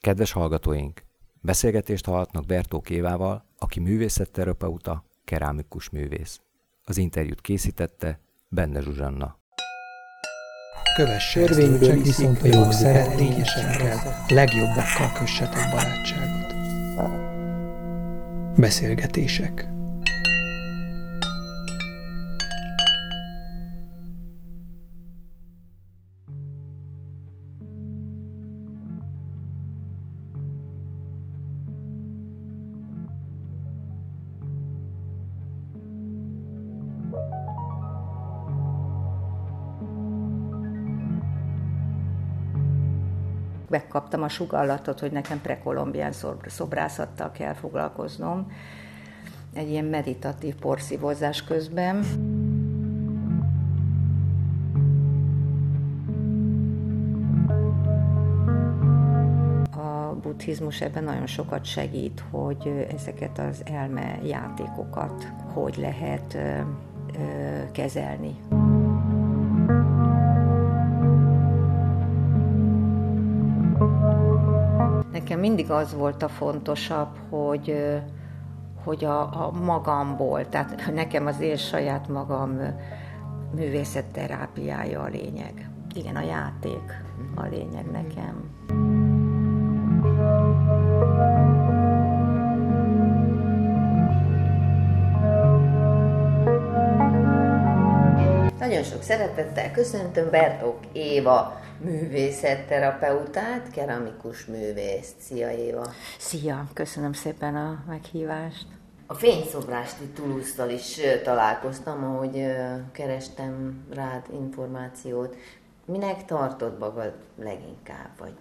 Kedves hallgatóink! Beszélgetést hallhatnak Bertó Kévával, aki művészetterapeuta, kerámikus művész. Az interjút készítette Benne Zsuzsanna. Kövesse Törvényből viszont a jog szeretnényesekkel, legjobbakkal kössetek barátságot. Beszélgetések megkaptam a sugallatot, hogy nekem prekolombián szobrászattal kell foglalkoznom, egy ilyen meditatív porszívózás közben. A buddhizmus ebben nagyon sokat segít, hogy ezeket az elme játékokat hogy lehet kezelni. Mindig az volt a fontosabb, hogy, hogy a, a magamból, tehát nekem az én saját magam művészetterápiája a lényeg. Igen, a játék a lényeg nekem. Nagyon sok szeretettel köszöntöm Bertók Éva művészetterapeutát, keramikus művészt. Szia Éva! Szia! Köszönöm szépen a meghívást. A fényszobrásti toulouse is találkoztam, ahogy kerestem rád információt. Minek tartod magad leginkább, vagy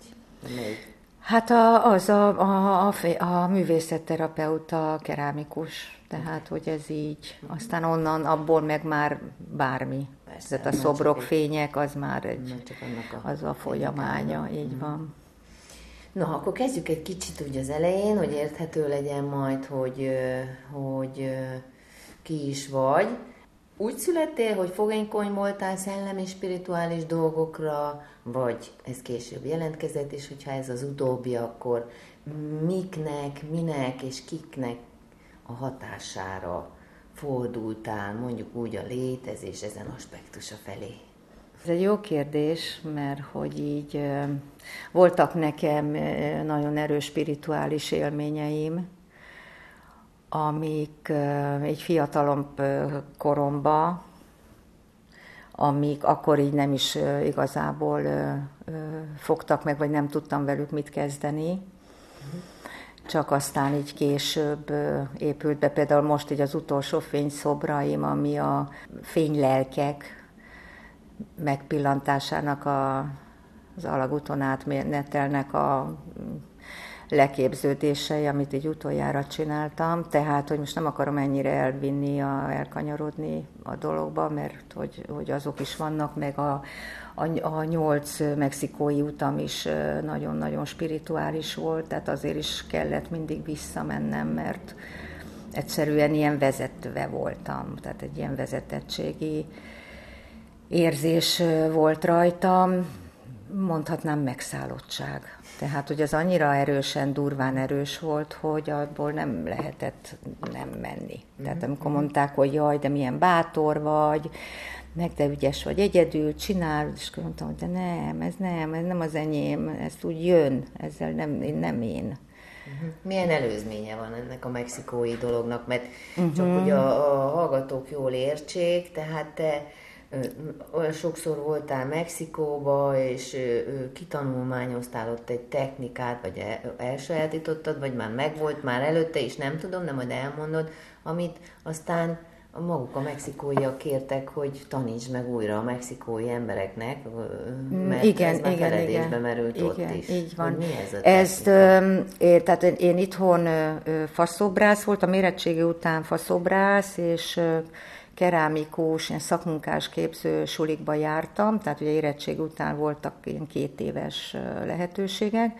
melyik? Hát a, az a, a, a, a művészetterapeuta, kerámikus, tehát hogy ez így. Aztán onnan, abból meg már bármi. Persze, Tehát a szobrok, fények, az már egy, csak annak a az a folyamánya, így mm. van. Na, akkor kezdjük egy kicsit úgy az elején, hogy érthető legyen majd, hogy, hogy ki is vagy. Úgy születtél, hogy fogénkony voltál szellemi, spirituális dolgokra, vagy ez később jelentkezett, és hogyha ez az utóbbi, akkor miknek, minek és kiknek a hatására fordultál mondjuk úgy a létezés ezen aspektusa felé? Ez egy jó kérdés, mert hogy így voltak nekem nagyon erős spirituális élményeim, amik egy fiatalom koromba, amik akkor így nem is igazából fogtak meg, vagy nem tudtam velük mit kezdeni. Uh-huh csak aztán így később épült be, például most így az utolsó fényszobraim, ami a fénylelkek megpillantásának a, az alagúton átmenetelnek a leképződései, amit így utoljára csináltam, tehát, hogy most nem akarom ennyire elvinni, a, elkanyarodni a dologba, mert hogy, hogy azok is vannak, meg a, a, a nyolc mexikói utam is nagyon-nagyon spirituális volt, tehát azért is kellett mindig visszamennem, mert egyszerűen ilyen vezetve voltam, tehát egy ilyen vezetettségi érzés volt rajtam, mondhatnám megszállottság. Tehát, hogy az annyira erősen, durván erős volt, hogy abból nem lehetett nem menni. Tehát amikor mondták, hogy jaj, de milyen bátor vagy, meg de ügyes vagy, egyedül csinál, és akkor mondtam, hogy de nem, ez nem, ez nem az enyém, ez úgy jön, ezzel nem, én nem én. Uh-huh. Milyen előzménye van ennek a mexikói dolognak, mert uh-huh. csak hogy a, a hallgatók jól értsék, tehát te olyan sokszor voltál Mexikóba, és kitanulmányoztál ott egy technikát, vagy elsajátítottad, vagy már megvolt már előtte is, nem tudom, nem majd elmondod, amit aztán maguk a mexikóiak kértek, hogy tanítsd meg újra a mexikói embereknek, mm, mert igen, ez igen, igen, merült igen, ott is. Így van. mi ez a Ezt, én, tehát én itthon faszobrász voltam, érettségi után faszobrász, és kerámikus, szakmunkás képző sulikba jártam, tehát ugye érettség után voltak ilyen két éves lehetőségek,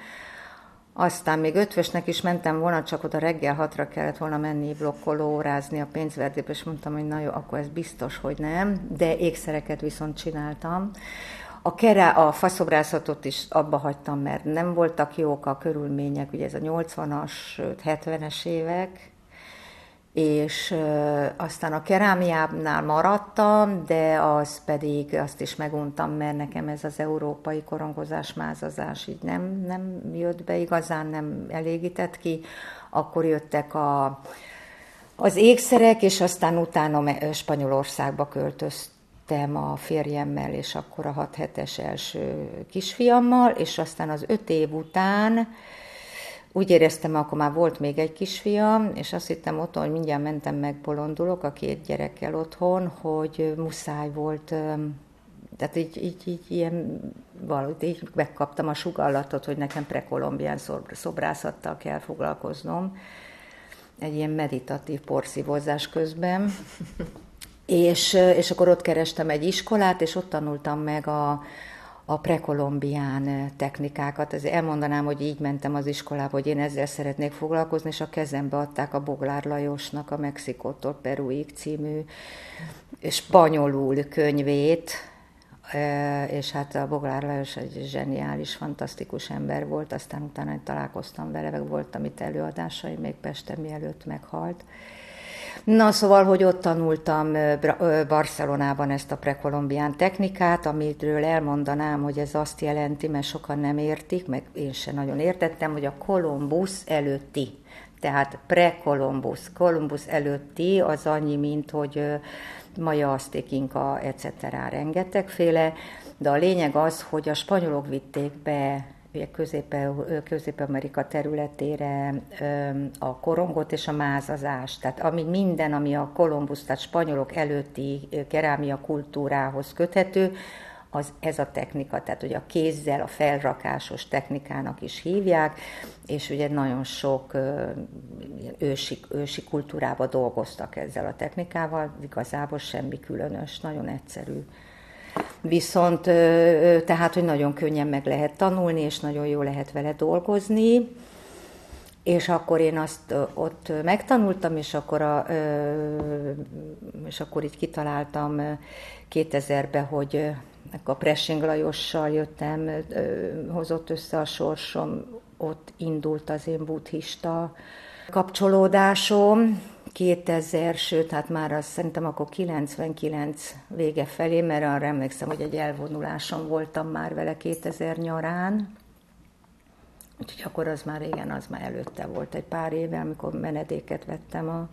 aztán még ötvösnek is mentem volna, csak oda reggel hatra kellett volna menni blokkoló, órázni a pénzverdébe, és mondtam, hogy na jó, akkor ez biztos, hogy nem, de ékszereket viszont csináltam. A, kere, a faszográszatot is abba hagytam, mert nem voltak jók a körülmények, ugye ez a 80-as, 70-es évek, és aztán a kerámiánál maradtam, de az pedig azt is meguntam, mert nekem ez az európai korongozás, mázazás így nem, nem jött be igazán, nem elégített ki. Akkor jöttek a, az ékszerek, és aztán utána Spanyolországba költöztem a férjemmel, és akkor a 6 hetes első kisfiammal, és aztán az öt év után úgy éreztem, akkor már volt még egy kisfiam, és azt hittem otthon, hogy mindjárt mentem meg bolondulok a két gyerekkel otthon, hogy muszáj volt, tehát így, így, így ilyen, valahogy így megkaptam a sugallatot, hogy nekem prekolombián szobrászattal kell foglalkoznom, egy ilyen meditatív porszívózás közben. és, és akkor ott kerestem egy iskolát, és ott tanultam meg a, a prekolombián technikákat. Ez elmondanám, hogy így mentem az iskolába, hogy én ezzel szeretnék foglalkozni, és a kezembe adták a Boglár Lajosnak a Mexikótól Peruig című spanyolul könyvét, és hát a Boglár Lajos egy zseniális, fantasztikus ember volt, aztán utána találkoztam vele, meg voltam itt előadásai, még Pesten mielőtt meghalt. Na szóval, hogy ott tanultam Barcelonában ezt a prekolombián technikát, amitről elmondanám, hogy ez azt jelenti, mert sokan nem értik, meg én sem nagyon értettem, hogy a Kolumbusz előtti. Tehát pre-Kolumbusz. Kolumbusz előtti az annyi, mint hogy Maja, Azték, Inka, etc. rengetegféle, de a lényeg az, hogy a spanyolok vitték be Közép-Amerika területére a korongot és a mázazást. Tehát ami minden, ami a Kolumbusz, tehát spanyolok előtti kerámia kultúrához köthető, az ez a technika, tehát ugye a kézzel, a felrakásos technikának is hívják, és ugye nagyon sok ősi, ősi kultúrába dolgoztak ezzel a technikával, igazából semmi különös, nagyon egyszerű viszont tehát, hogy nagyon könnyen meg lehet tanulni, és nagyon jó lehet vele dolgozni, és akkor én azt ott megtanultam, és akkor, a, és akkor így kitaláltam 2000-ben, hogy a Pressing Lajossal jöttem, hozott össze a sorsom, ott indult az én buddhista kapcsolódásom, 2000, sőt, hát már azt szerintem akkor 99 vége felé, mert arra emlékszem, hogy egy elvonuláson voltam már vele 2000 nyarán, úgyhogy akkor az már régen, az már előtte volt egy pár éve, amikor menedéket vettem a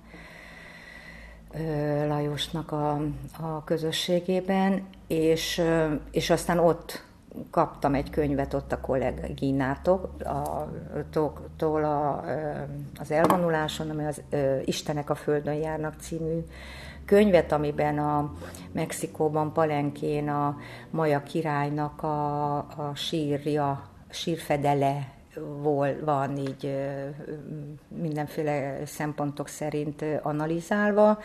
Lajosnak a, a közösségében, és, és aztán ott kaptam egy könyvet ott a kolléginától, a, a, az elvonuláson, ami az Istenek a Földön járnak című könyvet, amiben a Mexikóban, Palenkén a Maja királynak a, a sírja, sírfedele van így mindenféle szempontok szerint analizálva,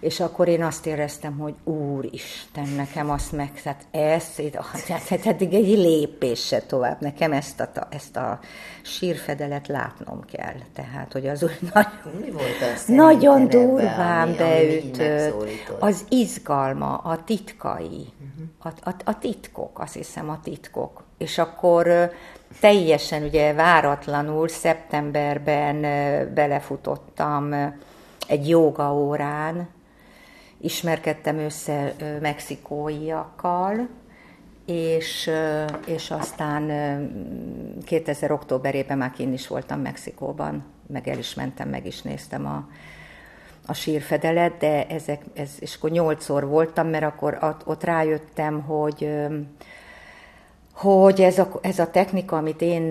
és akkor én azt éreztem, hogy Úristen, nekem azt meg, tehát ezt, tehát eddig egy lépés se tovább, nekem ezt a, ezt a sírfedelet látnom kell. Tehát, hogy az úgy nagyon, Mi volt az nagyon durván ami, beütött, ami az izgalma, a titkai, uh-huh. a, a, a titkok, azt hiszem a titkok. És akkor teljesen ugye váratlanul szeptemberben belefutottam egy joga órán, ismerkedtem össze mexikóiakkal, és, és aztán 2000 októberében már kint is voltam Mexikóban, meg el is mentem, meg is néztem a, a sírfedelet, de ezek, ez, és akkor nyolcszor voltam, mert akkor ott, rájöttem, hogy hogy ez a, ez a technika, amit én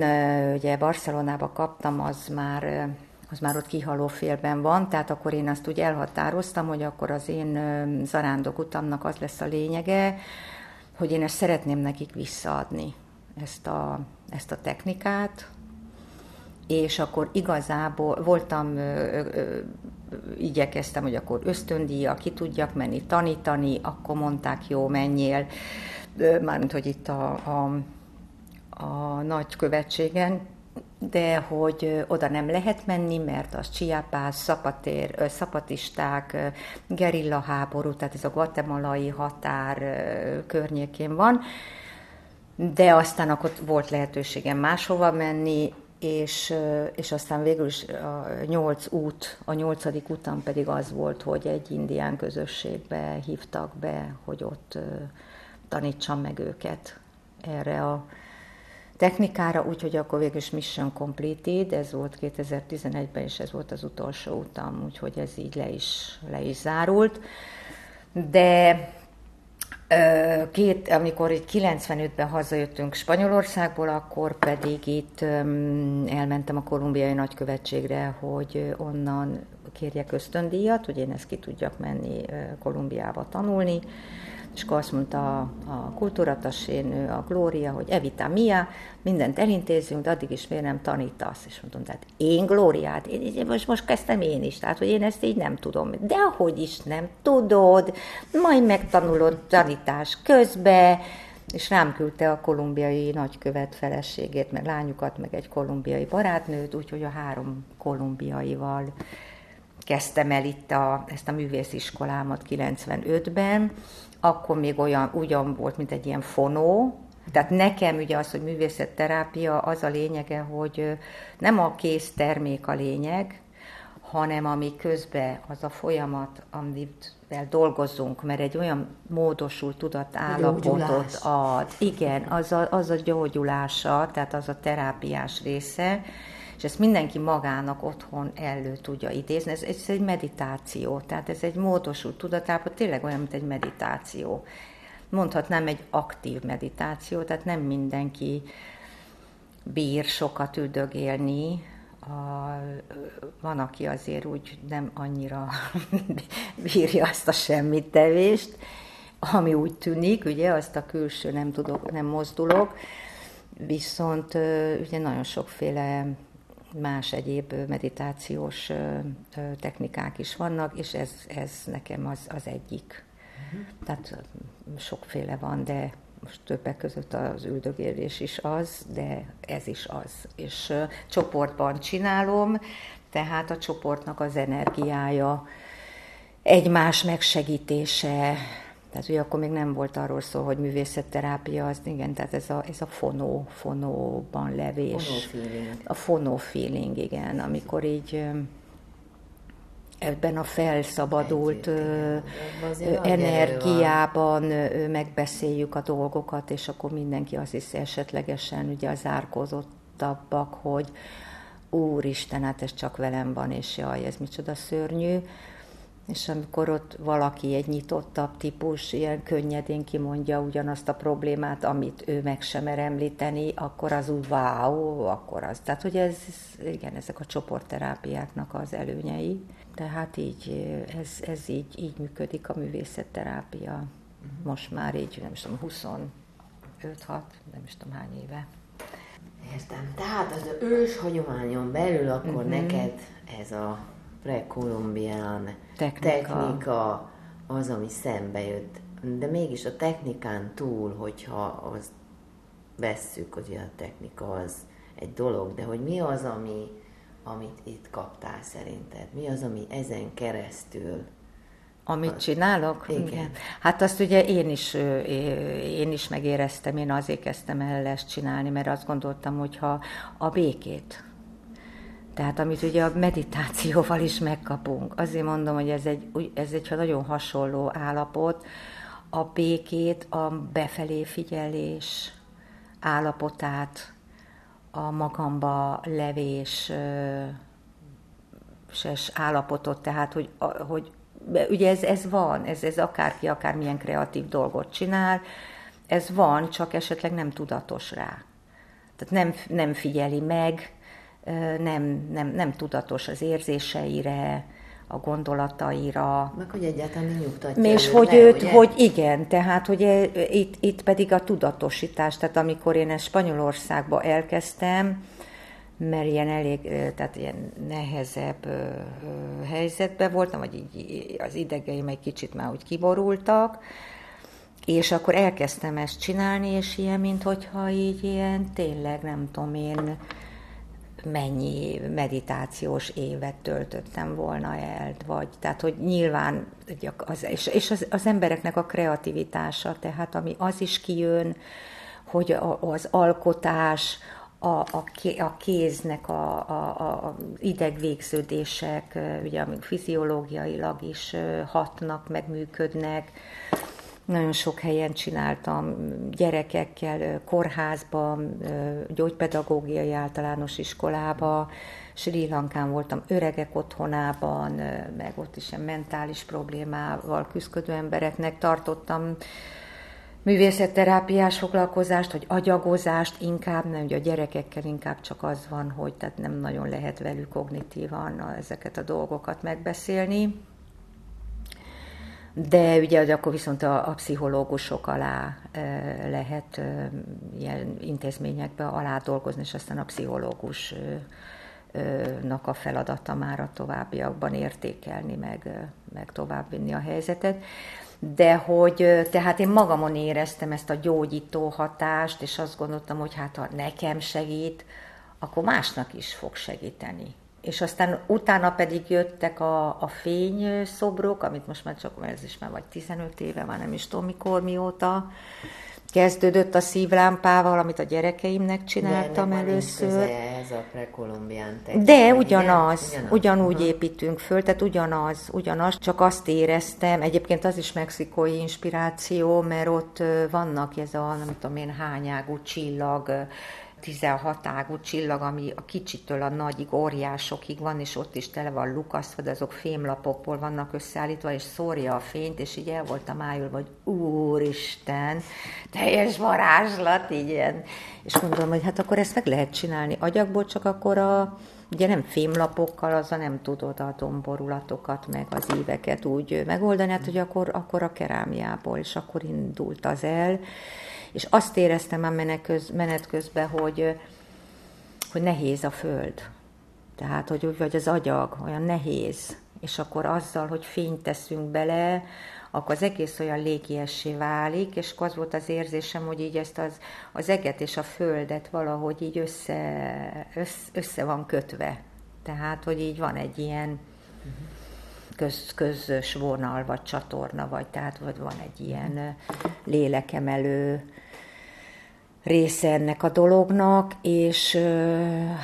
ugye Barcelonába kaptam, az már az már ott kihaló félben van, tehát akkor én azt úgy elhatároztam, hogy akkor az én zarándok utamnak az lesz a lényege, hogy én ezt szeretném nekik visszaadni, ezt a, ezt a technikát, és akkor igazából voltam, ö, ö, igyekeztem, hogy akkor ösztöndíja, ki tudjak menni tanítani, akkor mondták, jó, menjél, mármint, hogy itt a, a, a nagy követségen, de hogy oda nem lehet menni, mert az Chiapas, szapatér, szapatisták, gerilla háború, tehát ez a guatemalai határ környékén van. de aztán akkor volt lehetőségem máshova menni, és, és aztán végül is a nyolc út, a nyolcadik után pedig az volt, hogy egy indián közösségbe hívtak be, hogy ott tanítsam meg őket erre a technikára, úgyhogy akkor végül is Mission Completed, ez volt 2011-ben, és ez volt az utolsó utam, úgyhogy ez így le is, le is zárult. De Két, amikor itt 95-ben hazajöttünk Spanyolországból, akkor pedig itt elmentem a kolumbiai nagykövetségre, hogy onnan kérjek ösztöndíjat, hogy én ezt ki tudjak menni Kolumbiába tanulni és akkor azt mondta a kultúratasén, a Glória, hogy Evita Mia, mindent elintézünk, de addig is miért nem tanítasz? És mondtam, tehát én Glóriát, én, én, most, most kezdtem én is, tehát hogy én ezt így nem tudom. De ahogy is nem tudod, majd megtanulod tanítás közbe, és rám küldte a kolumbiai nagykövet feleségét, meg lányukat, meg egy kolumbiai barátnőt, úgyhogy a három kolumbiaival kezdtem el itt a, ezt a művésziskolámat 95-ben, akkor még olyan, ugyan volt, mint egy ilyen fonó, tehát nekem ugye az, hogy művészetterápia, az a lényege, hogy nem a kész termék a lényeg, hanem ami közben az a folyamat, amivel dolgozunk, mert egy olyan módosult tudatállapotot ad. Igen, az a, az a gyógyulása, tehát az a terápiás része, és ezt mindenki magának otthon elő tudja idézni. Ez, ez egy meditáció, tehát ez egy módosult tudatállapot, tényleg olyan, mint egy meditáció. Mondhatnám egy aktív meditáció, tehát nem mindenki bír sokat üldögélni, a, van, aki azért úgy nem annyira bírja azt a semmit tevést, ami úgy tűnik, ugye, azt a külső nem tudok, nem mozdulok, viszont ugye nagyon sokféle más egyéb meditációs technikák is vannak, és ez, ez nekem az, az egyik. Uh-huh. Tehát sokféle van, de most többek között az üldögélés is az, de ez is az. És csoportban csinálom, tehát a csoportnak az energiája, egymás megsegítése, tehát ugye akkor még nem volt arról szó, hogy művészetterápia, az igen, tehát ez a, ez a fonó, fonóban levés. Fonó feeling. A fonó feeling, igen, amikor így ebben a felszabadult Együtt, energiában megbeszéljük a dolgokat, és akkor mindenki azt hiszi esetlegesen ugye az árkozottabbak, hogy úristen, hát ez csak velem van, és jaj, ez micsoda szörnyű és amikor ott valaki egy nyitottabb típus, ilyen könnyedén kimondja ugyanazt a problémát, amit ő meg sem mer említeni, akkor az úgy wow, akkor az. Tehát, hogy ez, igen, ezek a csoportterápiáknak az előnyei. Tehát így, ez, ez így, így működik a művészetterápia. Most már így, nem is tudom, 25 6 nem is tudom hány éve. Értem. Tehát az ős hagyományon belül akkor uh-huh. neked ez a prekolumbián technika. technika az, ami szembe jött. De mégis a technikán túl, hogyha az vesszük, hogy a technika az egy dolog, de hogy mi az, ami, amit itt kaptál szerinted? Mi az, ami ezen keresztül amit csinálok? Igen. Igen. Hát azt ugye én is, én is megéreztem, én azért kezdtem el ezt csinálni, mert azt gondoltam, hogy ha a békét, tehát amit ugye a meditációval is megkapunk. Azért mondom, hogy ez egy, ez egy nagyon hasonló állapot. A békét, a befelé figyelés állapotát, a magamba levés ses állapotot, tehát hogy, hogy ugye ez, ez van, ez, ez akárki akármilyen kreatív dolgot csinál, ez van, csak esetleg nem tudatos rá. Tehát nem, nem figyeli meg, nem, nem, nem tudatos az érzéseire, a gondolataira. Meg hogy egyáltalán nyugtatja És őt, hogy őt, ugye? hogy igen, tehát hogy e, itt, itt pedig a tudatosítás, tehát amikor én ezt Spanyolországba elkezdtem, mert ilyen elég, tehát ilyen nehezebb helyzetben voltam, vagy így az idegeim egy kicsit már úgy kiborultak, és akkor elkezdtem ezt csinálni, és ilyen, mint hogyha így ilyen tényleg, nem tudom én, mennyi meditációs évet töltöttem volna el, vagy tehát, hogy nyilván, az, és, és az, az embereknek a kreativitása, tehát ami az is kijön, hogy az alkotás, a, a, a kéznek a, a, a idegvégződések, ugye, amik fiziológiailag is hatnak, megműködnek. Nagyon sok helyen csináltam gyerekekkel, kórházban, gyógypedagógiai általános iskolába, Sri Lankán voltam öregek otthonában, meg ott is ilyen mentális problémával küzdő embereknek tartottam művészetterápiás foglalkozást, vagy agyagozást inkább, nem, ugye a gyerekekkel inkább csak az van, hogy tehát nem nagyon lehet velük kognitívan ezeket a dolgokat megbeszélni. De ugye akkor viszont a, a pszichológusok alá e, lehet e, ilyen intézményekbe alá dolgozni, és aztán a pszichológus nak a feladata már a továbbiakban értékelni, meg, meg továbbvinni a helyzetet. De hogy, tehát én magamon éreztem ezt a gyógyító hatást, és azt gondoltam, hogy hát ha nekem segít, akkor másnak is fog segíteni. És aztán utána pedig jöttek a, a fényszobrok, amit most már csak, ez is már vagy 15 éve, már nem is tudom mikor, mióta, kezdődött a szívlámpával, amit a gyerekeimnek csináltam De először. ez a prekolumbián De ugyanaz, ugyanaz, ugyanúgy uh-huh. építünk föl, tehát ugyanaz, ugyanaz, csak azt éreztem, egyébként az is mexikói inspiráció, mert ott vannak ez a nem tudom én hányágú csillag, 16 ágú csillag, ami a kicsitől a nagyig, óriásokig van, és ott is tele van lukasztva, de azok fémlapokból vannak összeállítva, és szórja a fényt, és így el voltam ájulva, hogy úristen, teljes varázslat, így ilyen. És gondolom, hogy hát akkor ezt meg lehet csinálni agyagból, csak akkor a, ugye nem fémlapokkal, az a nem tudod a domborulatokat, meg az éveket úgy megoldani, hát hogy akkor, akkor a kerámiából, és akkor indult az el és azt éreztem a menet, köz, menet közben, hogy, hogy nehéz a föld. Tehát, hogy úgy vagy az agyag, olyan nehéz. És akkor azzal, hogy fényt teszünk bele, akkor az egész olyan légiessé válik, és az volt az érzésem, hogy így ezt az, az eget és a földet valahogy így össze, össze, össze van kötve. Tehát, hogy így van egy ilyen köz, közös vonal, vagy csatorna, vagy tehát vagy van egy ilyen lélekemelő része ennek a dolognak, és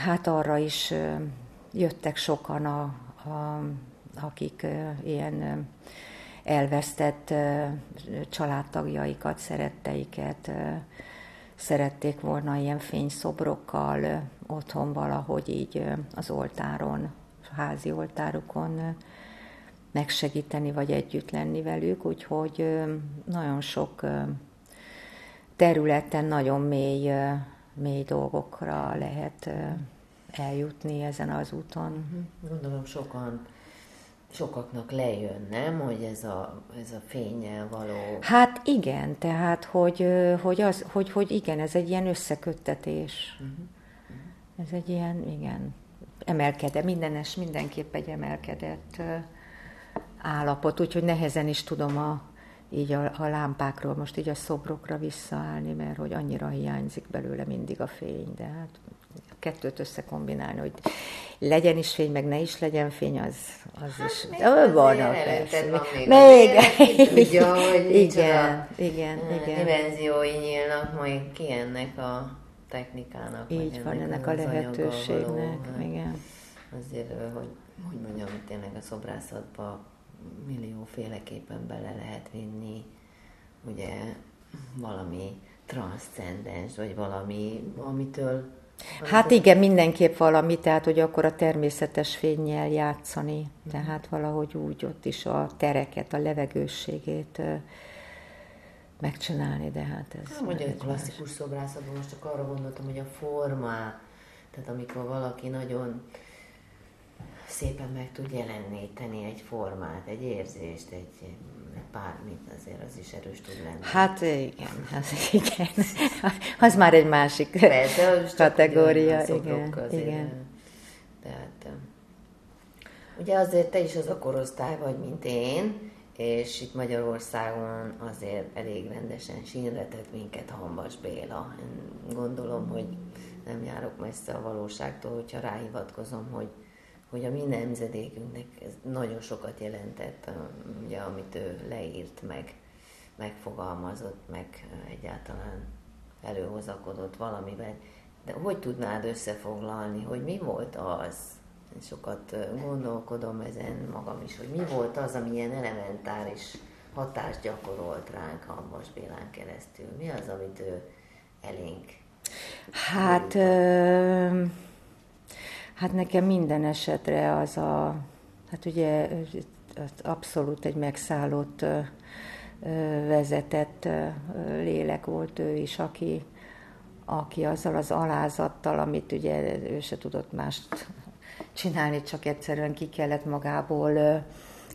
hát arra is jöttek sokan, a, a, akik ilyen elvesztett családtagjaikat, szeretteiket szerették volna ilyen fényszobrokkal otthon valahogy így az oltáron, házi oltárukon megsegíteni, vagy együtt lenni velük, úgyhogy nagyon sok területen nagyon mély, mély dolgokra lehet eljutni ezen az úton. Mhm. Gondolom sokan sokaknak lejön, nem, hogy ez a, ez a fényel való... Hát igen, tehát, hogy, hogy, az, hogy, hogy igen, ez egy ilyen összeköttetés. Uh-huh. Ez egy ilyen, igen, emelkedett, mindenes, mindenképp egy emelkedett állapot, úgyhogy nehezen is tudom a, így a, a lámpákról most így a szobrokra visszaállni, mert hogy annyira hiányzik belőle mindig a fény, de hát a kettőt összekombinálni, hogy legyen is fény, meg ne is legyen fény, az, az hát is. Még van, van persze. Még, még. Tudja, hogy igen, igen, igen. dimenziói nyílnak majd ki ennek a technikának. Így van, ennek a lehetőségnek, való, hát igen. Azért, hogy, hogy mondjam, tényleg a szobrászatban millióféleképpen bele lehet vinni, ugye valami transzcendens, vagy valami, amitől... Hát igen, mindenképp valami, tehát hogy akkor a természetes fényjel játszani, tehát valahogy úgy ott is a tereket, a levegősségét megcsinálni, de hát ez... Hát mondja, egy klasszikus szobrászatban most csak arra gondoltam, hogy a formá, tehát amikor valaki nagyon szépen meg tud jeleníteni egy formát, egy érzést, egy, egy bármit, azért az is erős tud lenni. Hát igen, az, igen. az már egy másik Persze, az kategória. Igen, azért, igen. Tehát, ugye azért te is az a korosztály vagy, mint én, és itt Magyarországon azért elég rendesen sínretett minket Hambas Béla. Én gondolom, hogy nem járok messze a valóságtól, hogyha ráhivatkozom, hogy hogy a mi nemzedékünknek ez nagyon sokat jelentett, ugye, amit ő leírt, meg megfogalmazott, meg egyáltalán előhozakodott valamiben. De hogy tudnád összefoglalni, hogy mi volt az? Sokat gondolkodom ezen magam is, hogy mi volt az, ami ilyen elementáris hatást gyakorolt ránk Hambas Bélán keresztül. Mi az, amit ő elénk Hát, ö, hát nekem minden esetre az a, hát ugye abszolút egy megszállott, vezetett lélek volt ő is, aki, aki azzal az alázattal, amit ugye ő se tudott mást csinálni, csak egyszerűen ki kellett magából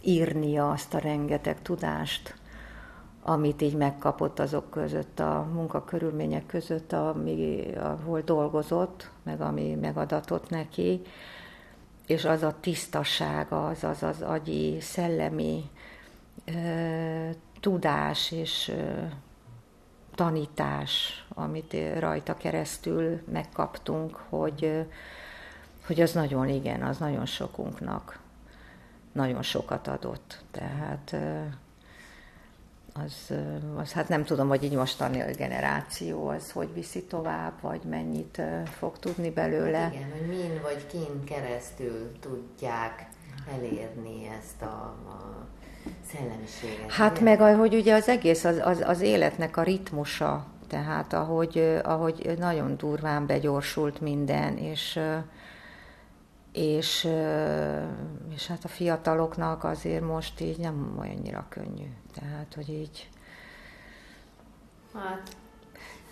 írnia azt a rengeteg tudást, amit így megkapott azok között, a munkakörülmények között, ami, ahol dolgozott, meg ami megadatott neki, és az a tisztaság, az az, az agyi, szellemi ö, tudás és ö, tanítás, amit ö, keresztül megkaptunk, hogy, hogy az nagyon igen, az nagyon sokunknak nagyon sokat adott. Tehát az, az, hát nem tudom, hogy így mostani generáció az hogy viszi tovább, vagy mennyit fog tudni belőle. Hát igen, hogy min vagy kin keresztül tudják elérni ezt a, a szellemiséget. Hát ugye? meg, hogy ugye az egész az, az, az életnek a ritmusa, tehát ahogy, ahogy nagyon durván begyorsult minden, és és, és hát a fiataloknak azért most így nem olyannyira könnyű. Tehát, hogy így... Hát,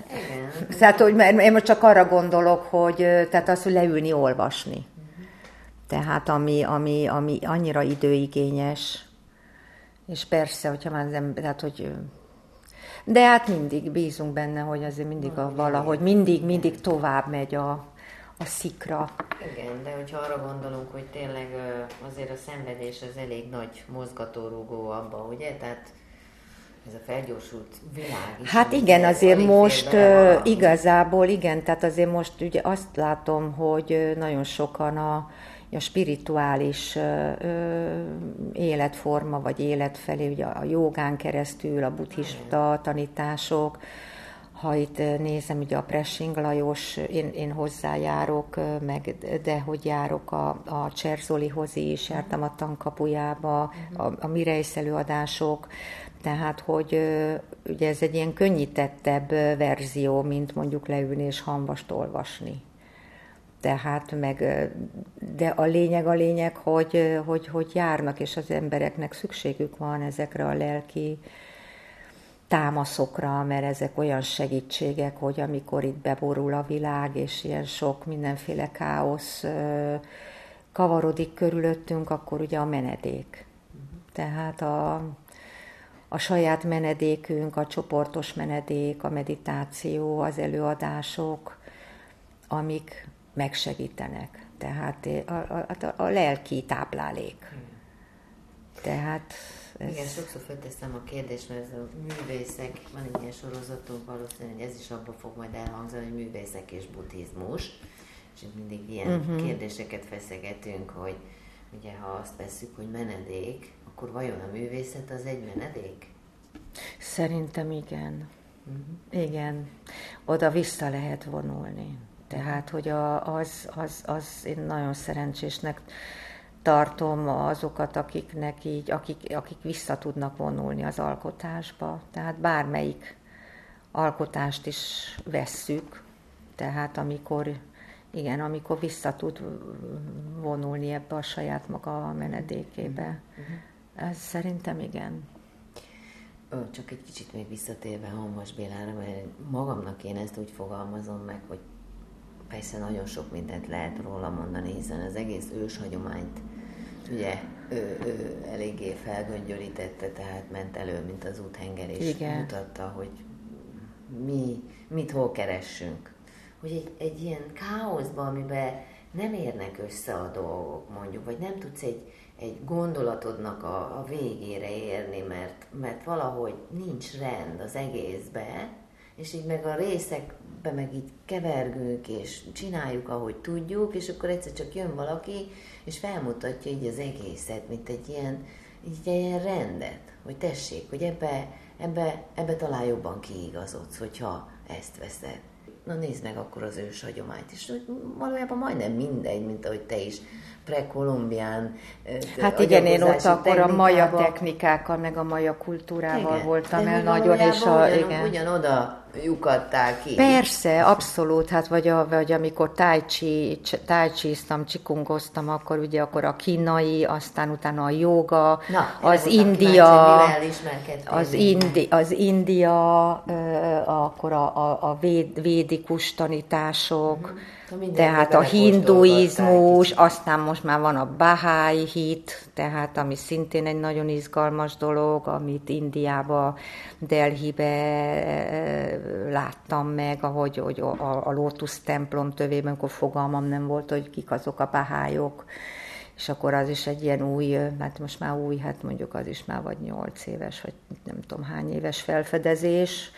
igen. Tehát, hogy mert én most csak arra gondolok, hogy tehát az, hogy leülni, olvasni. Tehát ami, ami, ami annyira időigényes, és persze, hogyha már az ember, tehát, hogy de hát mindig bízunk benne, hogy azért mindig a valahogy, mindig, mindig tovább megy a, a szikra. Igen, de hogyha arra gondolunk, hogy tényleg azért a szenvedés az elég nagy mozgatórugó abba, ugye? Tehát ez a felgyorsult világ is. Hát igen, azért most uh, igazából, igen, tehát azért most ugye azt látom, hogy nagyon sokan a, a spirituális uh, életforma, vagy élet felé, ugye a jogán keresztül, a buddhista tanítások, ha itt nézem, ugye a Pressing Lajos, én, én hozzájárok, meg de hogy járok a, a Cserzolihoz is, jártam a tankapujába, a, a Mirejsz előadások, tehát, hogy ugye ez egy ilyen könnyítettebb verzió, mint mondjuk leülni és hamvast olvasni. Tehát meg, de a lényeg a lényeg, hogy, hogy, hogy járnak, és az embereknek szükségük van ezekre a lelki támaszokra, mert ezek olyan segítségek, hogy amikor itt beborul a világ, és ilyen sok mindenféle káosz kavarodik körülöttünk, akkor ugye a menedék. Tehát a, a saját menedékünk, a csoportos menedék, a meditáció, az előadások, amik megsegítenek. Tehát a, a, a, a lelki táplálék. Tehát ez... Igen, sokszor felteszem a kérdést, mert ez a művészek, van egy ilyen sorozatunk, valószínűleg ez is abban fog majd elhangzani, hogy művészek és buddhizmus, és mindig ilyen uh-huh. kérdéseket feszegetünk, hogy ugye ha azt veszük, hogy menedék, akkor vajon a művészet az egy menedék? Szerintem igen. Uh-huh. Igen. Oda vissza lehet vonulni. Tehát, hogy a, az, az, az én nagyon szerencsésnek tartom azokat, akiknek így, akik, akik vissza tudnak vonulni az alkotásba. Tehát bármelyik alkotást is vesszük, tehát amikor, igen, amikor vissza tud vonulni ebbe a saját maga menedékébe. Ez szerintem igen. Csak egy kicsit még visszatérve Halmas Bélára, mert magamnak én ezt úgy fogalmazom meg, hogy persze nagyon sok mindent lehet róla mondani, hiszen az egész őshagyományt ugye ő, ő eléggé felgöngyölítette, tehát ment elő, mint az úthenger, és Igen. mutatta, hogy mi, mit hol keressünk. Hogy egy, egy ilyen káoszban, amiben nem érnek össze a dolgok, mondjuk, vagy nem tudsz egy, egy gondolatodnak a, a végére érni, mert, mert valahogy nincs rend az egészbe, és így meg a részekbe meg így kevergünk, és csináljuk, ahogy tudjuk, és akkor egyszer csak jön valaki, és felmutatja így az egészet, mint egy ilyen, egy ilyen rendet, hogy tessék, hogy ebbe, ebbe, ebbe talán jobban kiigazodsz, hogyha ezt veszed. Na nézd meg akkor az ős hagyományt is. Valójában majdnem mindegy, mint ahogy te is prekolumbián Hát igen, én ott akkor a maja technikákkal, meg a maja kultúrával igen, voltam el nagyon, és a, ugyan, igen. ugyanoda lyukadtál ki. Persze, abszolút, hát vagy, a, vagy amikor tájcsi, tájcsiztam, csikungoztam, akkor ugye akkor a kínai, aztán utána a joga, Na, az India, az, indi, az India, akkor a, a, a véd, védikus tanítások, mm-hmm tehát a hinduizmus, aztán most már van a Bahái hit, tehát ami szintén egy nagyon izgalmas dolog, amit Indiába, Delhibe eh, láttam meg, ahogy hogy a, a Lotus templom tövében, akkor fogalmam nem volt, hogy kik azok a bahályok, és akkor az is egy ilyen új, hát most már új, hát mondjuk az is már vagy nyolc éves, vagy nem tudom hány éves felfedezés,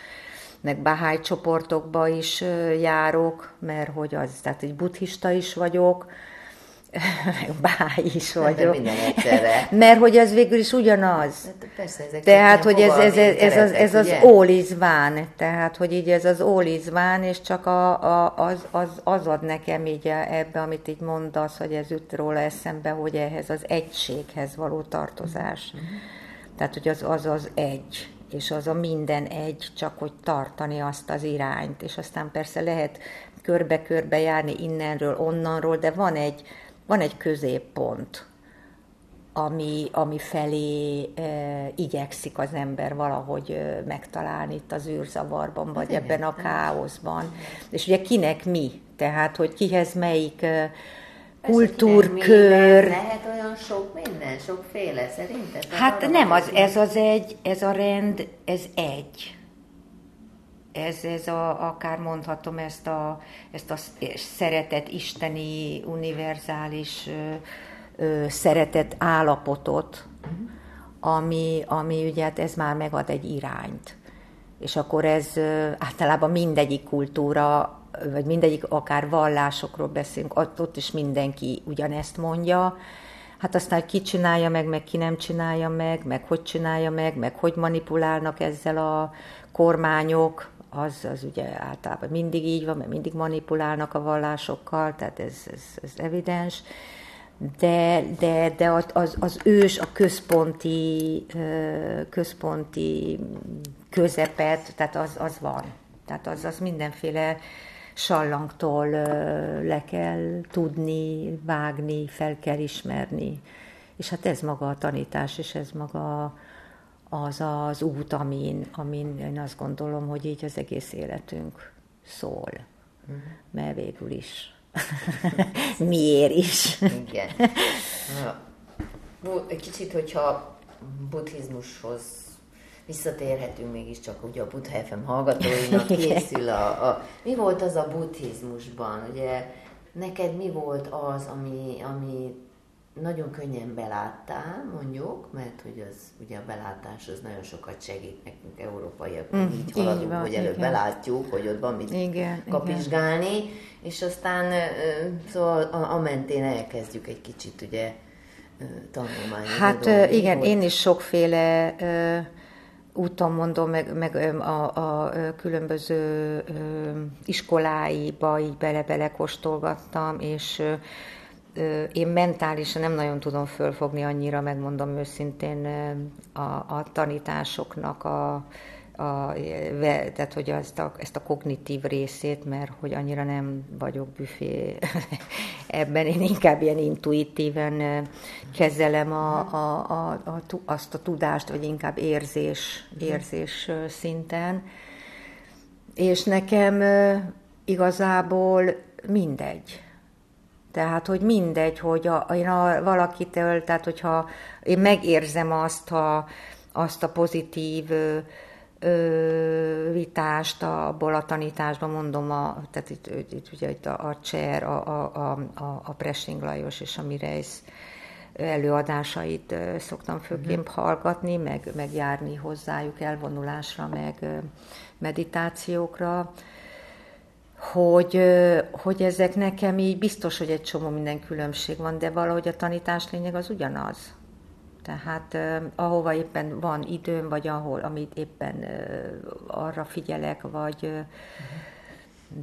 meg Bahály csoportokba is járok, mert hogy az, tehát egy buddhista is vagyok, meg Bahály is vagyok. Mert hogy az végül is ugyanaz. Persze, ezek tehát, hogy ez, ez, ez, ez, az, ez az. Tehát, hogy így ez az van, és csak a, a, az, az, az ad nekem így ebbe, amit így mondasz, hogy ez üt róla eszembe, hogy ehhez az egységhez való tartozás. Mm-hmm. Tehát, hogy az az, az egy és az a minden egy, csak hogy tartani azt az irányt, és aztán persze lehet körbe-körbe járni innenről, onnanról, de van egy, van egy középpont, ami, ami felé e, igyekszik az ember valahogy e, megtalálni itt az űrzavarban, vagy Igen, ebben a káoszban. És ugye kinek mi? Tehát, hogy kihez melyik e, kultúrkör. Lehet olyan sok minden, sokféle szerinted? Hát nem, az, ez az egy, ez a rend, ez egy. Ez, ez a, akár mondhatom ezt a, ezt a szeretet isteni, univerzális ö, ö, szeretet állapotot, uh-huh. ami, ami ugye hát ez már megad egy irányt. És akkor ez általában mindegyik kultúra vagy mindegyik akár vallásokról beszélünk, ott, ott is mindenki ugyanezt mondja, hát aztán ki csinálja meg, meg ki nem csinálja meg, meg hogy csinálja meg, meg hogy manipulálnak ezzel a kormányok, az, az ugye általában mindig így van, mert mindig manipulálnak a vallásokkal, tehát ez, ez, ez evidens. De, de, de az, az ős, a központi, központi közepet, tehát az, az van. Tehát az, az mindenféle sallangtól le kell tudni, vágni, fel kell ismerni. És hát ez maga a tanítás, és ez maga az az út, amin, amin én azt gondolom, hogy így az egész életünk szól. Uh-huh. Mert végül is. Miért is? Igen. Egy kicsit, hogyha buddhizmushoz visszatérhetünk mégiscsak ugye a Buddha FM hallgatóinak készül a, a... Mi volt az a buddhizmusban? Ugye neked mi volt az, ami, ami nagyon könnyen beláttál, mondjuk, mert hogy az, ugye a belátás az nagyon sokat segít nekünk, európaiak, mm, így haladunk, van, hogy előbb igen. belátjuk, hogy ott van mit igen, kapizsgálni, igen. és aztán szóval a, a mentén elkezdjük egy kicsit ugye tanulmányozni. Hát igen, én is sokféle úton mondom, meg, meg a, a különböző iskoláiba így bele-bele kóstolgattam, és én mentálisan nem nagyon tudom fölfogni annyira, megmondom őszintén, a, a tanításoknak a, a, tehát hogy ezt a, ezt a kognitív részét, mert hogy annyira nem vagyok büfé ebben, én inkább ilyen intuitíven kezelem a, a, a, a, azt a tudást, vagy inkább érzés, mhm. érzés szinten. És nekem igazából mindegy. Tehát, hogy mindegy, hogy a, én a, valakitől, tehát hogyha én megérzem azt, ha, azt a pozitív vitást abból a tanításban, mondom, a, tehát itt, itt, ugye itt a, a Cser, a, a, a, a Pressing Lajos és a Mireis előadásait szoktam főképp uh-huh. hallgatni, meg, meg járni hozzájuk elvonulásra, meg meditációkra, hogy, hogy ezek nekem így biztos, hogy egy csomó minden különbség van, de valahogy a tanítás lényeg az ugyanaz. Tehát ahova éppen van időm, vagy ahol, amit éppen arra figyelek, vagy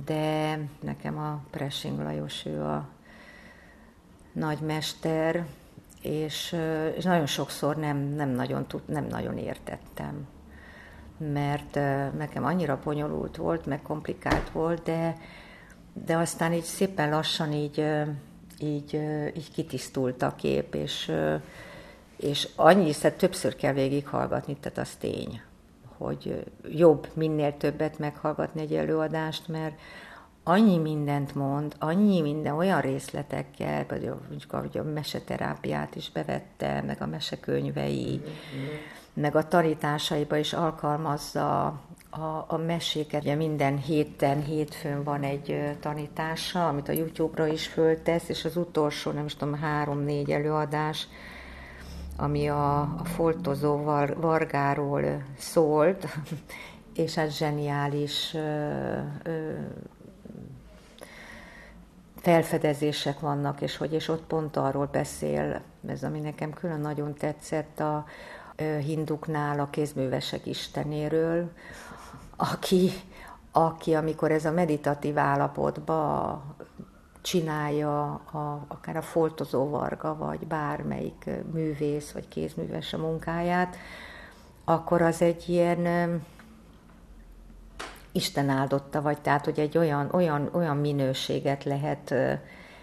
de nekem a Pressing Lajos, ő a nagy mester, és, és nagyon sokszor nem, nem, nagyon tud, nem nagyon értettem, mert nekem annyira bonyolult volt, meg komplikált volt, de, de aztán így szépen lassan így, így, így kitisztult a kép, és és annyi, tehát többször kell végighallgatni, tehát az tény, hogy jobb minél többet meghallgatni egy előadást, mert annyi mindent mond, annyi minden, olyan részletekkel, például a, a meseterápiát is bevette, meg a mesekönyvei, meg a tanításaiba is alkalmazza a, a meséket. Ugye minden héten, hétfőn van egy tanítása, amit a YouTube-ra is föltesz, és az utolsó, nem is tudom, három-négy előadás, ami a, a foltozó var, vargáról szólt, és hát zseniális ö, ö, felfedezések vannak, és hogy és ott pont arról beszél, ez ami nekem külön nagyon tetszett, a hinduknál a kézművesek istenéről, aki, aki amikor ez a meditatív állapotba csinálja a, akár a foltozó varga, vagy bármelyik művész, vagy kézműves a munkáját, akkor az egy ilyen Isten áldotta vagy, tehát hogy egy olyan, olyan, olyan minőséget lehet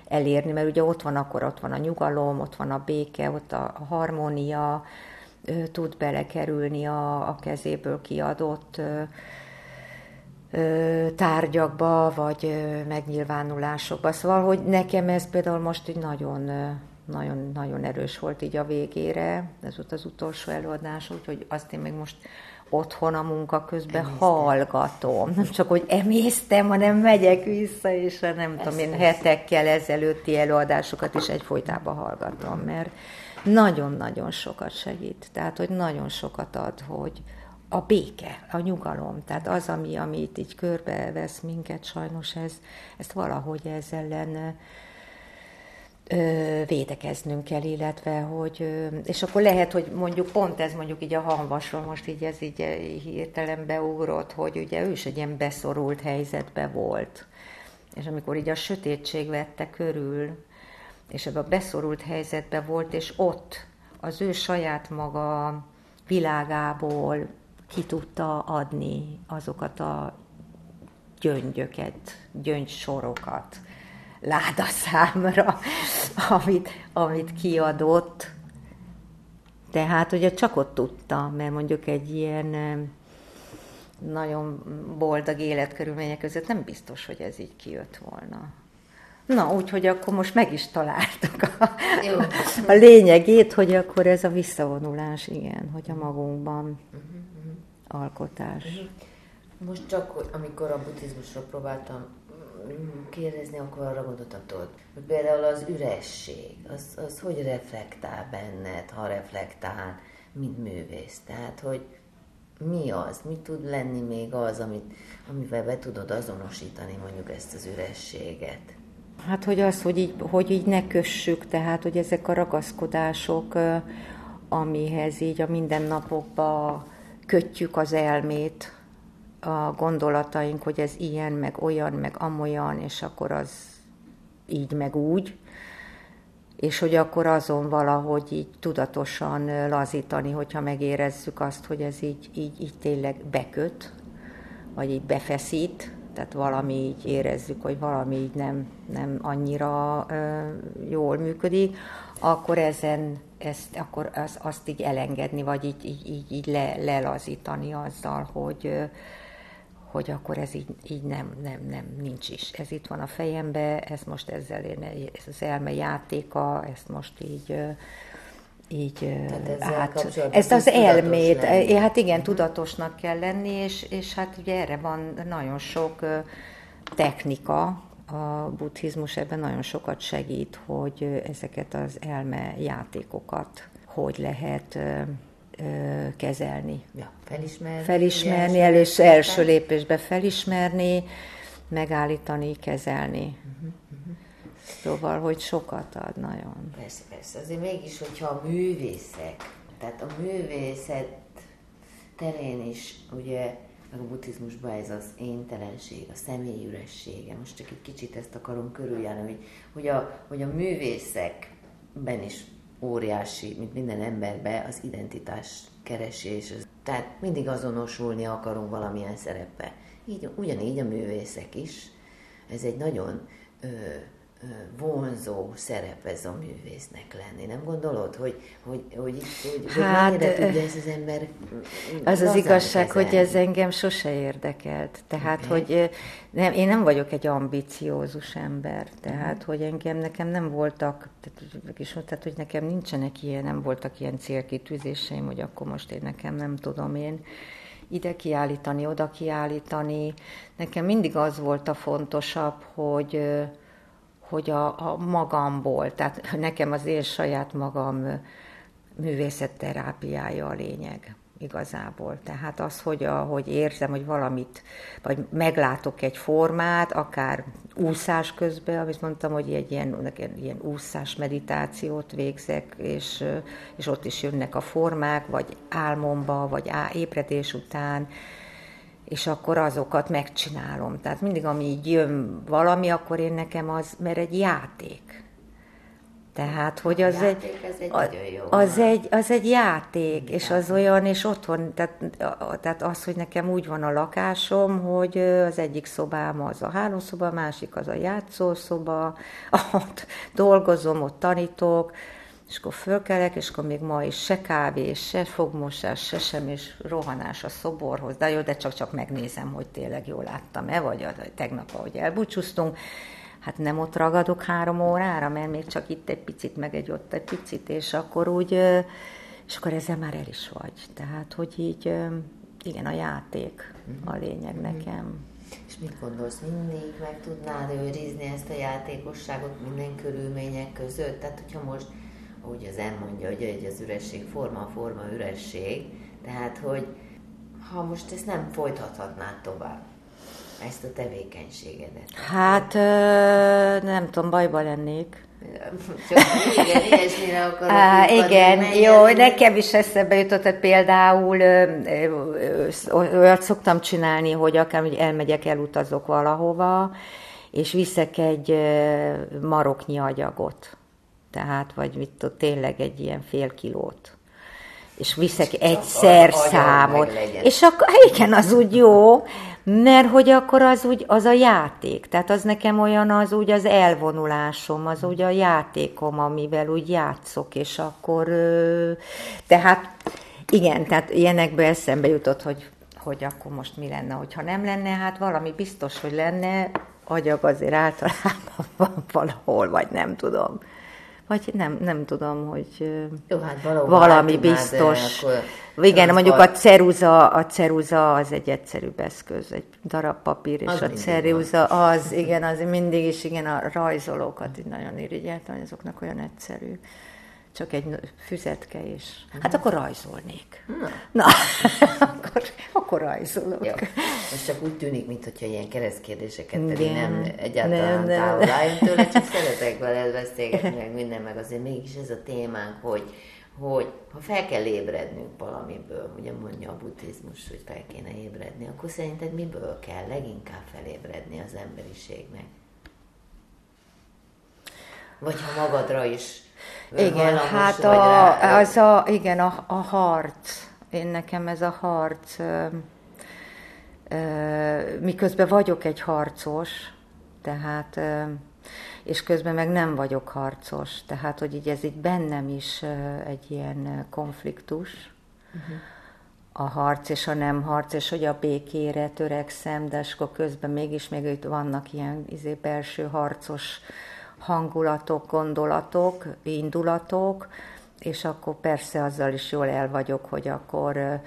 elérni, mert ugye ott van akkor, ott van a nyugalom, ott van a béke, ott a, harmónia, tud belekerülni a, a kezéből kiadott tárgyakba, vagy megnyilvánulásokba. Szóval, hogy nekem ez például most így nagyon, nagyon, nagyon erős volt így a végére, ez volt az utolsó előadás, úgyhogy azt én még most otthon a munka közben Emésztem. hallgatom. Nem csak, hogy emésztem, hanem megyek vissza, és a nem Ezt tudom én hetekkel ezelőtti előadásokat is egyfolytában hallgatom, mert nagyon-nagyon sokat segít. Tehát, hogy nagyon sokat ad, hogy, a béke, a nyugalom, tehát az, ami, amit így körbevesz minket, sajnos ez, ezt valahogy ez ellen ö, védekeznünk kell, illetve hogy, ö, és akkor lehet, hogy mondjuk pont ez mondjuk így a hanvasról most így ez így hirtelen beugrott, hogy ugye ő is egy ilyen beszorult helyzetbe volt. És amikor így a sötétség vette körül, és ebbe a beszorult helyzetbe volt, és ott az ő saját maga világából ki tudta adni azokat a gyöngyöket, gyöngysorokat ládaszámra, amit, amit kiadott. Tehát ugye csak ott tudta, mert mondjuk egy ilyen nagyon boldog életkörülmények között nem biztos, hogy ez így kijött volna. Na, úgyhogy akkor most meg is találtuk a, Jó. a lényegét, hogy akkor ez a visszavonulás, igen, hogy a magunkban. Uh-huh alkotás. Mhm. Most csak, amikor a buddhizmusról próbáltam kérdezni, akkor arra gondoltam, hogy például az üresség, az, az hogy reflektál benned, ha reflektál, mint művész. Tehát, hogy mi az, mi tud lenni még az, amit, amivel be tudod azonosítani mondjuk ezt az ürességet? Hát, hogy az, hogy így, hogy így ne kössük, tehát, hogy ezek a ragaszkodások, amihez így a mindennapokban kötjük az elmét, a gondolataink, hogy ez ilyen, meg olyan, meg amolyan, és akkor az így, meg úgy, és hogy akkor azon valahogy így tudatosan lazítani, hogyha megérezzük azt, hogy ez így, így, így tényleg beköt, vagy így befeszít, tehát valami így érezzük, hogy valami így nem, nem annyira ö, jól működik, akkor ezen ezt, akkor az, azt így elengedni, vagy így, így, így, így le, lelazítani azzal, hogy, hogy akkor ez így, így nem, nem, nem, nincs is. Ez itt van a fejembe, ez most ezzel én, ez az elme játéka, ezt most így így át, ezt az elmét, lenni. hát igen, uh-huh. tudatosnak kell lenni, és, és hát ugye erre van nagyon sok technika, a buddhizmus ebben nagyon sokat segít, hogy ezeket az elme játékokat hogy lehet kezelni. Ja, felismerni. Felismerni, először első lépésbe felismerni, megállítani, kezelni. Uh-huh, uh-huh. Szóval, hogy sokat ad nagyon. Persze, persze. Azért mégis, hogyha a művészek, tehát a művészet terén is, ugye, meg a buddhizmusban ez az éntelenség, a személyüressége. Most csak egy kicsit ezt akarom körüljárni, hogy, hogy, a, hogy a művészekben is óriási, mint minden emberben, az identitás keresés. Tehát mindig azonosulni akarunk valamilyen szerepe. Így, ugyanígy a művészek is. Ez egy nagyon ö, vonzó szerep ez a művésznek lenni. Nem gondolod, hogy, hogy, hogy, hogy, hát, hogy mennyire tudja ez az ember Az az igazság, kezelni. hogy ez engem sose érdekelt. Tehát, okay. hogy nem, én nem vagyok egy ambiciózus ember. Tehát, uh-huh. hogy engem, nekem nem voltak, tehát, tehát, hogy nekem nincsenek ilyen, nem voltak ilyen célkitűzéseim, hogy akkor most én nekem nem tudom én ide kiállítani, oda kiállítani. Nekem mindig az volt a fontosabb, hogy hogy a, a magamból, tehát nekem az én saját magam művészetterápiája a lényeg igazából. Tehát az, hogy, a, hogy érzem, hogy valamit, vagy meglátok egy formát, akár úszás közben, amit mondtam, hogy egy ilyen, ilyen úszás meditációt végzek, és, és ott is jönnek a formák, vagy álmomba, vagy á, ébredés után, és akkor azokat megcsinálom. Tehát mindig, ami így jön valami, akkor én nekem az, mert egy játék. Tehát, hogy az egy, egy, az, egy, jó, az, egy, az egy játék, és az olyan, és otthon, tehát, tehát az, hogy nekem úgy van a lakásom, hogy az egyik szobám az a hálószoba, a másik az a játszószoba, ott dolgozom, ott tanítok, és akkor fölkelek, és akkor még ma is se kávé, se fogmosás, se sem, és rohanás a szoborhoz. De jó, de csak-csak megnézem, hogy tényleg jól láttam-e, vagy a, tegnap, ahogy elbúcsúztunk. Hát nem ott ragadok három órára, mert még csak itt egy picit, meg egy ott egy picit, és akkor úgy, és akkor ezzel már el is vagy. Tehát, hogy így, igen, a játék a mhm. lényeg mhm. nekem. És mit gondolsz, mindig meg tudnád őrizni ezt a játékosságot minden körülmények között? Tehát, hogyha most ahogy az mondja, hogy egy az üresség forma, forma üresség, tehát, hogy ha most ezt nem folytathatnád tovább, ezt a tevékenységedet. Hát nem tudom, bajba lennék. Csak igen, ilyesmire akarok Á, Igen, hogy jó, nekem is eszembe jutott, hogy például olyat szoktam csinálni, hogy akár hogy elmegyek, elutazok valahova, és viszek egy maroknyi agyagot tehát vagy mit tud, tényleg egy ilyen fél kilót. És viszek egy szerszámot. És akkor, igen, az úgy jó, mert hogy akkor az úgy, az a játék. Tehát az nekem olyan az úgy az elvonulásom, az úgy a játékom, amivel úgy játszok, és akkor, tehát igen, tehát ilyenekbe eszembe jutott, hogy, hogy akkor most mi lenne, hogyha nem lenne, hát valami biztos, hogy lenne, agyag azért általában van valahol, vagy nem tudom. Vagy nem, nem tudom, hogy Jó, hát valami biztos. Igen, mondjuk a ceruza, a ceruza az egy egyszerűbb eszköz, egy darab papír, és az a ceruza van. az, igen, az mindig is, igen, a rajzolókat így nagyon irigyeltem, hogy azoknak olyan egyszerű csak egy füzetke is. Hát akkor rajzolnék. Na, Na akkor, akkor rajzolok. Jó. Most csak úgy tűnik, mintha ilyen keresztkérdéseket pedig nem egyáltalán nem, nem. távol tőle, csak szeretek vele beszélgetni, meg minden, meg azért mégis ez a témánk, hogy, hogy ha fel kell ébrednünk valamiből, ugye mondja a buddhizmus, hogy fel kéne ébredni, akkor szerinted miből kell leginkább felébredni az emberiségnek? Vagy ha magadra is igen, hát a, az a, igen, a, a harc. Én nekem ez a harc, ö, ö, miközben vagyok egy harcos, tehát, ö, és közben meg nem vagyok harcos, tehát, hogy így ez így bennem is egy ilyen konfliktus. Uh-huh a harc és a nem harc, és hogy a békére törekszem, de akkor közben mégis még itt vannak ilyen izé, belső harcos hangulatok, gondolatok, indulatok, és akkor persze azzal is jól el vagyok, hogy akkor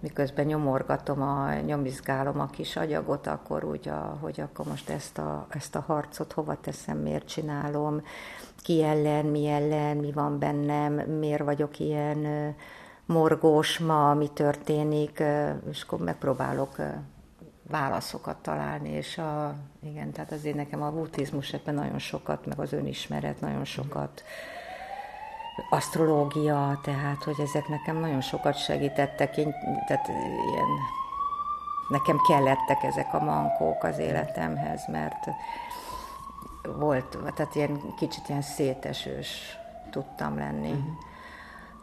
miközben nyomorgatom, a, nyomizgálom a kis agyagot, akkor úgy, a, hogy akkor most ezt a, ezt a harcot hova teszem, miért csinálom, ki ellen, mi ellen, mi van bennem, miért vagyok ilyen morgós ma, mi történik, és akkor megpróbálok válaszokat találni, és a, igen, tehát azért nekem a buddhizmus ebben nagyon sokat, meg az önismeret nagyon sokat, asztrológia, tehát, hogy ezek nekem nagyon sokat segítettek, én, tehát ilyen, nekem kellettek ezek a mankók az életemhez, mert volt, tehát ilyen kicsit ilyen szétesős tudtam lenni. Uh-huh.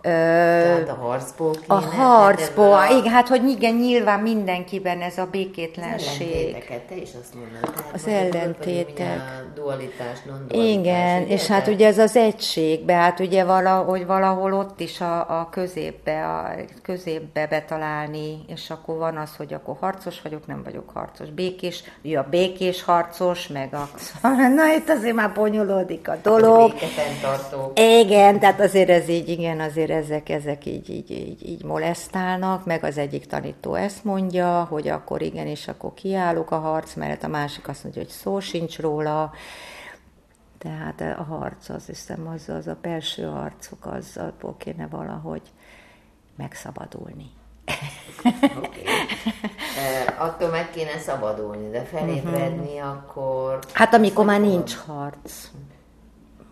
Tehát a harcból A harcból, a... igen, hát hogy igen, nyilván mindenkiben ez a békétlenség. Az te is azt mondod. Tehát az ellentétek. A dualitás, non Igen, ugye, és hát ugye ez az egységbe, hát ugye valahogy valahol ott is a, a középbe, a középbe betalálni, és akkor van az, hogy akkor harcos vagyok, nem vagyok harcos. Békés, ugye a békés harcos, meg a... Na itt azért már bonyolódik a dolog. A igen, tehát azért ez így, igen, azért ezek, ezek így, így, így, így molesztálnak, meg az egyik tanító ezt mondja, hogy akkor igen, és akkor kiállok a harc mellett, a másik azt mondja, hogy szó sincs róla, tehát a harc, az hiszem, az, az a belső harcok, az abból kéne valahogy megszabadulni. Okay. E, attól meg kéne szabadulni, de felébredni uh-huh. akkor... Hát amikor már nincs harc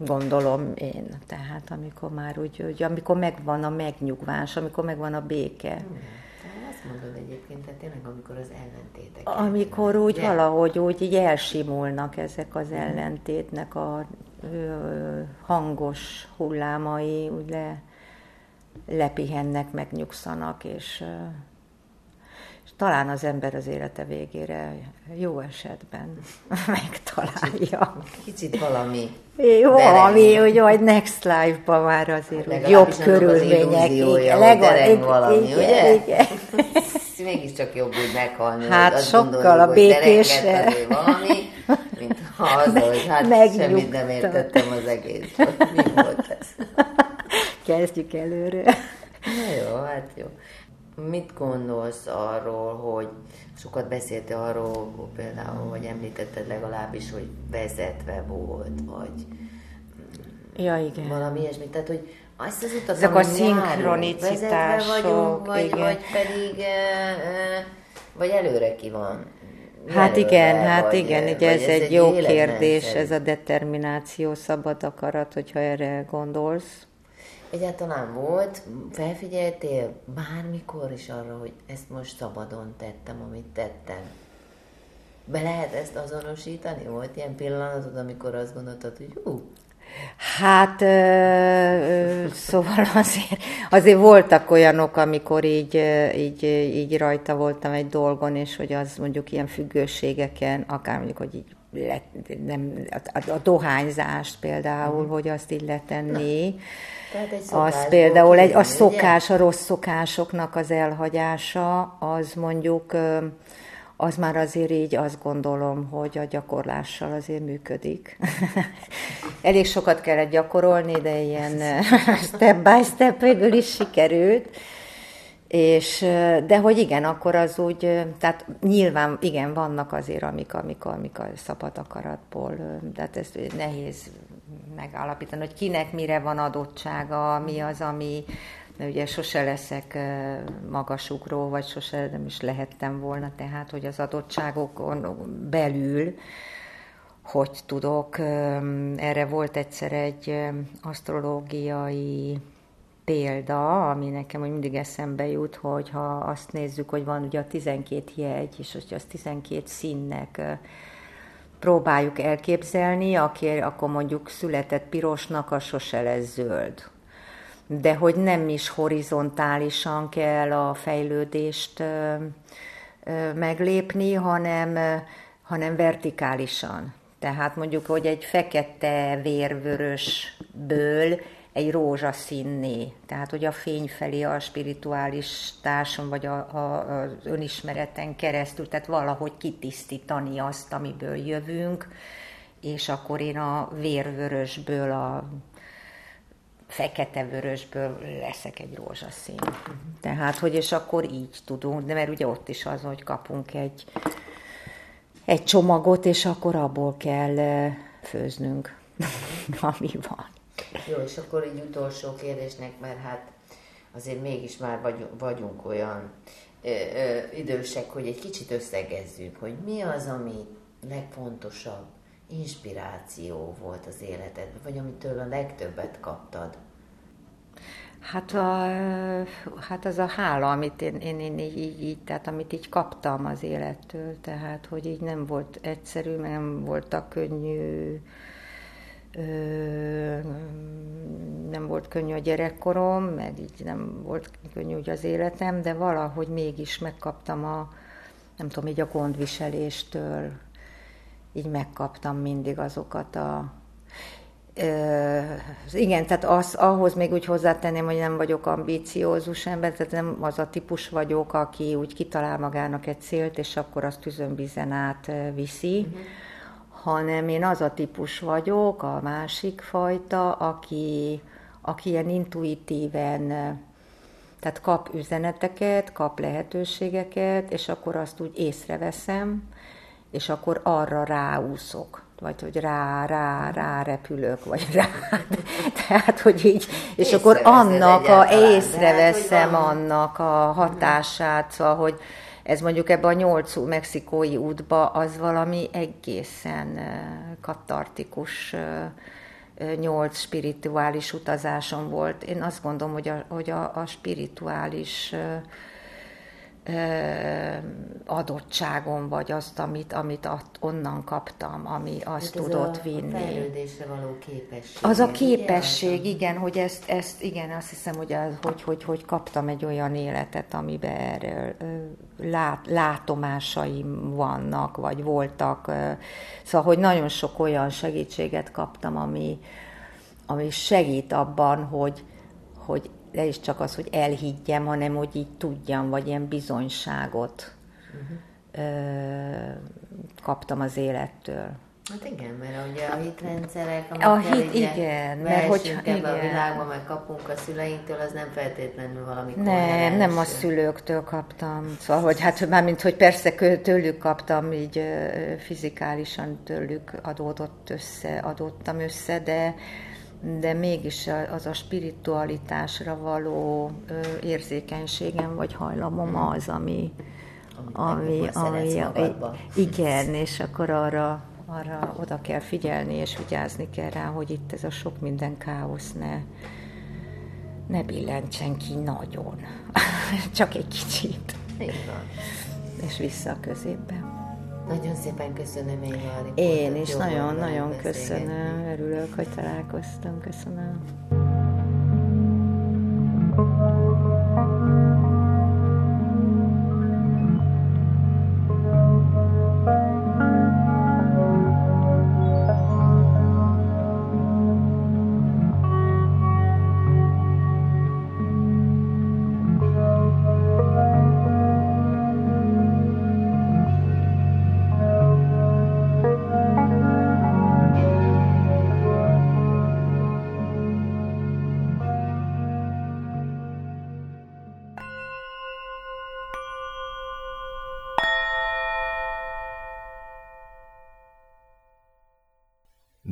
gondolom én. Tehát amikor már úgy, hogy amikor megvan a megnyugvás, amikor megvan a béke. Hmm. Azt mondod egyébként, tehát tényleg amikor az ellentétek. Amikor úgy ugye? valahogy úgy így elsimulnak ezek az ellentétnek a ö, hangos hullámai, úgy le, lepihennek, megnyugszanak, és ö, talán az ember az élete végére jó esetben megtalálja. Kicsit, kicsit valami. Jó, valami, hogy vagy next life-ban már azért hogy jobb körülmények. Legalább valami, igen, ugye? Igen. Mégiscsak jobb úgy meghalni. Hát sokkal a békésre. valami, mint ha az, hogy hát semmit nem értettem az egész. Mi volt ez? Kezdjük előre. Na jó, hát jó. Mit gondolsz arról, hogy sokat beszéltél arról, például, hogy említetted legalábbis, hogy vezetve volt, vagy ja, igen. valami ilyesmi. Tehát, hogy azt az utat, Ezek a szinkronicitások, vagyunk, vagy, igen. vagy pedig vagy előre ki van. Hát igen, hát vagy, igen, ugye ez, ez egy jó kérdés, ez a determináció, szabad akarat, hogyha erre gondolsz. Egyáltalán volt, felfigyeltél bármikor is arra, hogy ezt most szabadon tettem, amit tettem? Be lehet ezt azonosítani? Volt ilyen pillanatod, amikor azt gondoltad, hogy hú, Hát, ö, ö, szóval azért, azért voltak olyanok, amikor így, így, így rajta voltam egy dolgon, és hogy az mondjuk ilyen függőségeken, akár mondjuk, hogy így let, nem, a, a dohányzást például, mm. hogy azt így letenni. Az például egy, a szokás, a rossz szokásoknak az elhagyása, az mondjuk, az már azért így azt gondolom, hogy a gyakorlással azért működik. Elég sokat kellett gyakorolni, de ilyen step by step végül is sikerült. És, de hogy igen, akkor az úgy, tehát nyilván igen, vannak azért, amik, amik, amik a szabad akaratból, tehát ez nehéz megállapítani, hogy kinek mire van adottsága, mi az, ami ugye sose leszek magasugró, vagy sose nem is lehettem volna, tehát hogy az adottságokon belül hogy tudok. Erre volt egyszer egy asztrológiai példa, ami nekem hogy mindig eszembe jut, hogy ha azt nézzük, hogy van ugye a 12 jegy, és hogy az 12 színnek próbáljuk elképzelni, aki akkor mondjuk született pirosnak, az sose lesz zöld. De hogy nem is horizontálisan kell a fejlődést meglépni, hanem, hanem vertikálisan. Tehát mondjuk, hogy egy fekete vérvörösből egy rózsaszínné. Tehát, hogy a fény felé a spirituális társam, vagy a, a, az önismereten keresztül, tehát valahogy kitisztítani azt, amiből jövünk, és akkor én a vérvörösből, a fekete-vörösből leszek egy rózsaszín. Tehát, hogy és akkor így tudunk, de mert ugye ott is az, hogy kapunk egy, egy csomagot, és akkor abból kell főznünk, ami van. Jó, és akkor egy utolsó kérdésnek, mert hát azért mégis már vagyunk, vagyunk olyan ö, ö, idősek, hogy egy kicsit összegezzük, hogy mi az, ami legfontosabb inspiráció volt az életedben, vagy amitől a legtöbbet kaptad? Hát, a, hát az a hála, amit én, én, én így, így, tehát amit így kaptam az élettől, tehát hogy így nem volt egyszerű, nem voltak könnyű, nem volt könnyű a gyerekkorom, meg így nem volt könnyű ugye az életem, de valahogy mégis megkaptam a, nem tudom, így a gondviseléstől, így megkaptam mindig azokat a igen, tehát az, ahhoz még úgy hozzátenném, hogy nem vagyok ambíciózus ember, tehát nem az a típus vagyok, aki úgy kitalál magának egy célt, és akkor azt tüzönbizen át viszi, uh-huh. Hanem én az a típus vagyok, a másik fajta, aki, aki ilyen intuitíven, tehát kap üzeneteket, kap lehetőségeket, és akkor azt úgy észreveszem, és akkor arra ráúszok vagy hogy rá, rá, rá repülök, vagy rá. Tehát, hogy így, és akkor annak a, észreveszem hát, annak a hatását, szóval, hogy ez mondjuk ebbe a nyolc mexikói útba, az valami egészen katartikus nyolc spirituális utazásom volt. Én azt gondolom, hogy a, hogy a, a spirituális adottságom, vagy azt, amit, amit onnan kaptam, ami azt hát tudott a, vinni. A fejlődésre való képesség. Az a képesség, ugye? igen, hogy ezt, ezt, igen, azt hiszem, hogy, az, hogy, hogy, hogy kaptam egy olyan életet, amiben erről lát, látomásaim vannak, vagy voltak. Szóval, hogy nagyon sok olyan segítséget kaptam, ami, ami segít abban, hogy, hogy ne is csak az, hogy elhiggyem, hanem hogy így tudjam, vagy ilyen bizonyságot uh-huh. ö, kaptam az élettől. Hát igen, mert ugye a hitrendszerek, a hit, igen, mert hogy ebbe igen. a világba, meg kapunk a szüleinktől, az nem feltétlenül valami Nem, nem a szülőktől kaptam. Szóval, hogy hát mármint, hogy persze tőlük kaptam, így fizikálisan tőlük adódott össze, adottam össze, de de mégis az a spiritualitásra való érzékenységem vagy hajlamom hmm. az, ami, ami, ami, ami igen, és akkor arra, arra oda kell figyelni, és vigyázni kell rá, hogy itt ez a sok minden káosz ne, ne billentsen ki nagyon. Csak egy kicsit. Igen. És vissza a középbe. Nagyon szépen köszönöm, Éva. Én is nagyon-nagyon köszönöm. Örülök, hogy találkoztam. Köszönöm.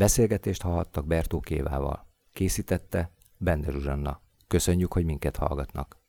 Beszélgetést hallhattak Bertó Kévával. Készítette Bender Zsuzsanna. Köszönjük, hogy minket hallgatnak.